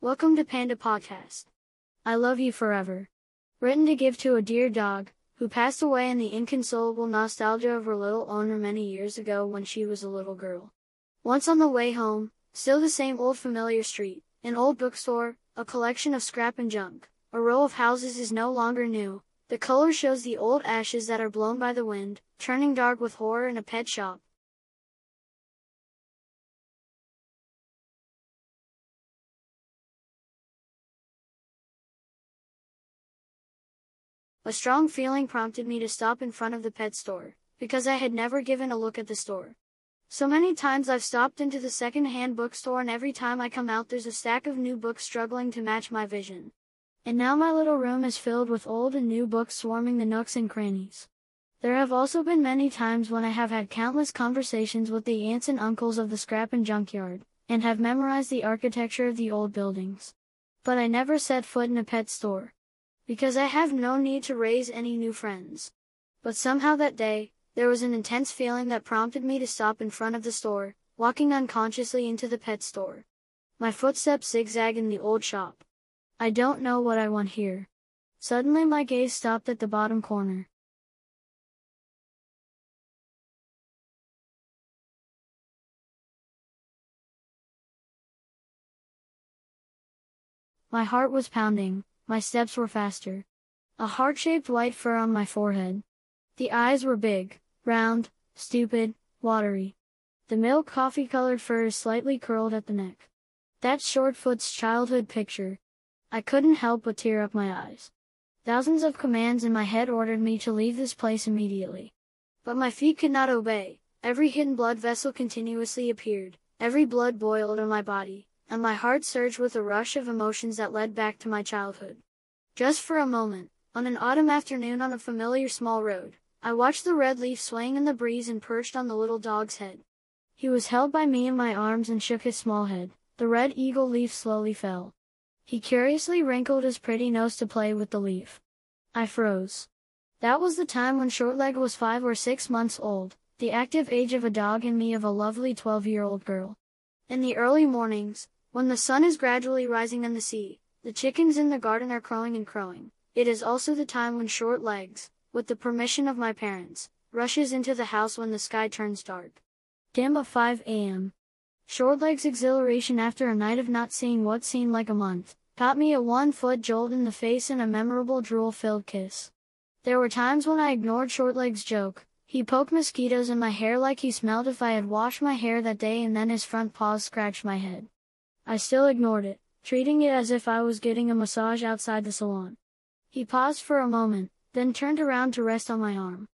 Welcome to Panda Podcast. I love you forever. Written to give to a dear dog, who passed away in the inconsolable nostalgia of her little owner many years ago when she was a little girl. Once on the way home, still the same old familiar street, an old bookstore, a collection of scrap and junk, a row of houses is no longer new, the color shows the old ashes that are blown by the wind, turning dark with horror in a pet shop. A strong feeling prompted me to stop in front of the pet store, because I had never given a look at the store. So many times I've stopped into the second-hand bookstore and every time I come out there's a stack of new books struggling to match my vision. And now my little room is filled with old and new books swarming the nooks and crannies. There have also been many times when I have had countless conversations with the aunts and uncles of the scrap and junkyard, and have memorized the architecture of the old buildings. But I never set foot in a pet store because I have no need to raise any new friends. But somehow that day, there was an intense feeling that prompted me to stop in front of the store, walking unconsciously into the pet store. My footsteps zigzag in the old shop. I don't know what I want here. Suddenly my gaze stopped at the bottom corner. My heart was pounding, my steps were faster. A heart-shaped white fur on my forehead. The eyes were big, round, stupid, watery. The milk coffee-colored fur is slightly curled at the neck. That's Shortfoot's childhood picture. I couldn't help but tear up my eyes. Thousands of commands in my head ordered me to leave this place immediately. But my feet could not obey. Every hidden blood vessel continuously appeared. Every blood boiled in my body and my heart surged with a rush of emotions that led back to my childhood. Just for a moment, on an autumn afternoon on a familiar small road, I watched the red leaf swaying in the breeze and perched on the little dog's head. He was held by me in my arms and shook his small head. The red eagle leaf slowly fell. He curiously wrinkled his pretty nose to play with the leaf. I froze. That was the time when Shortleg was five or six months old, the active age of a dog and me of a lovely 12-year-old girl. In the early mornings, when the sun is gradually rising in the sea, the chickens in the garden are crowing and crowing. It is also the time when short legs, with the permission of my parents, rushes into the house when the sky turns dark. Of 5 a.m. Shortleg's exhilaration after a night of not seeing what seemed like a month, caught me a one-foot jolt in the face and a memorable drool-filled kiss. There were times when I ignored Shortleg's joke, he poked mosquitoes in my hair like he smelled if I had washed my hair that day and then his front paws scratched my head. I still ignored it, treating it as if I was getting a massage outside the salon. He paused for a moment, then turned around to rest on my arm.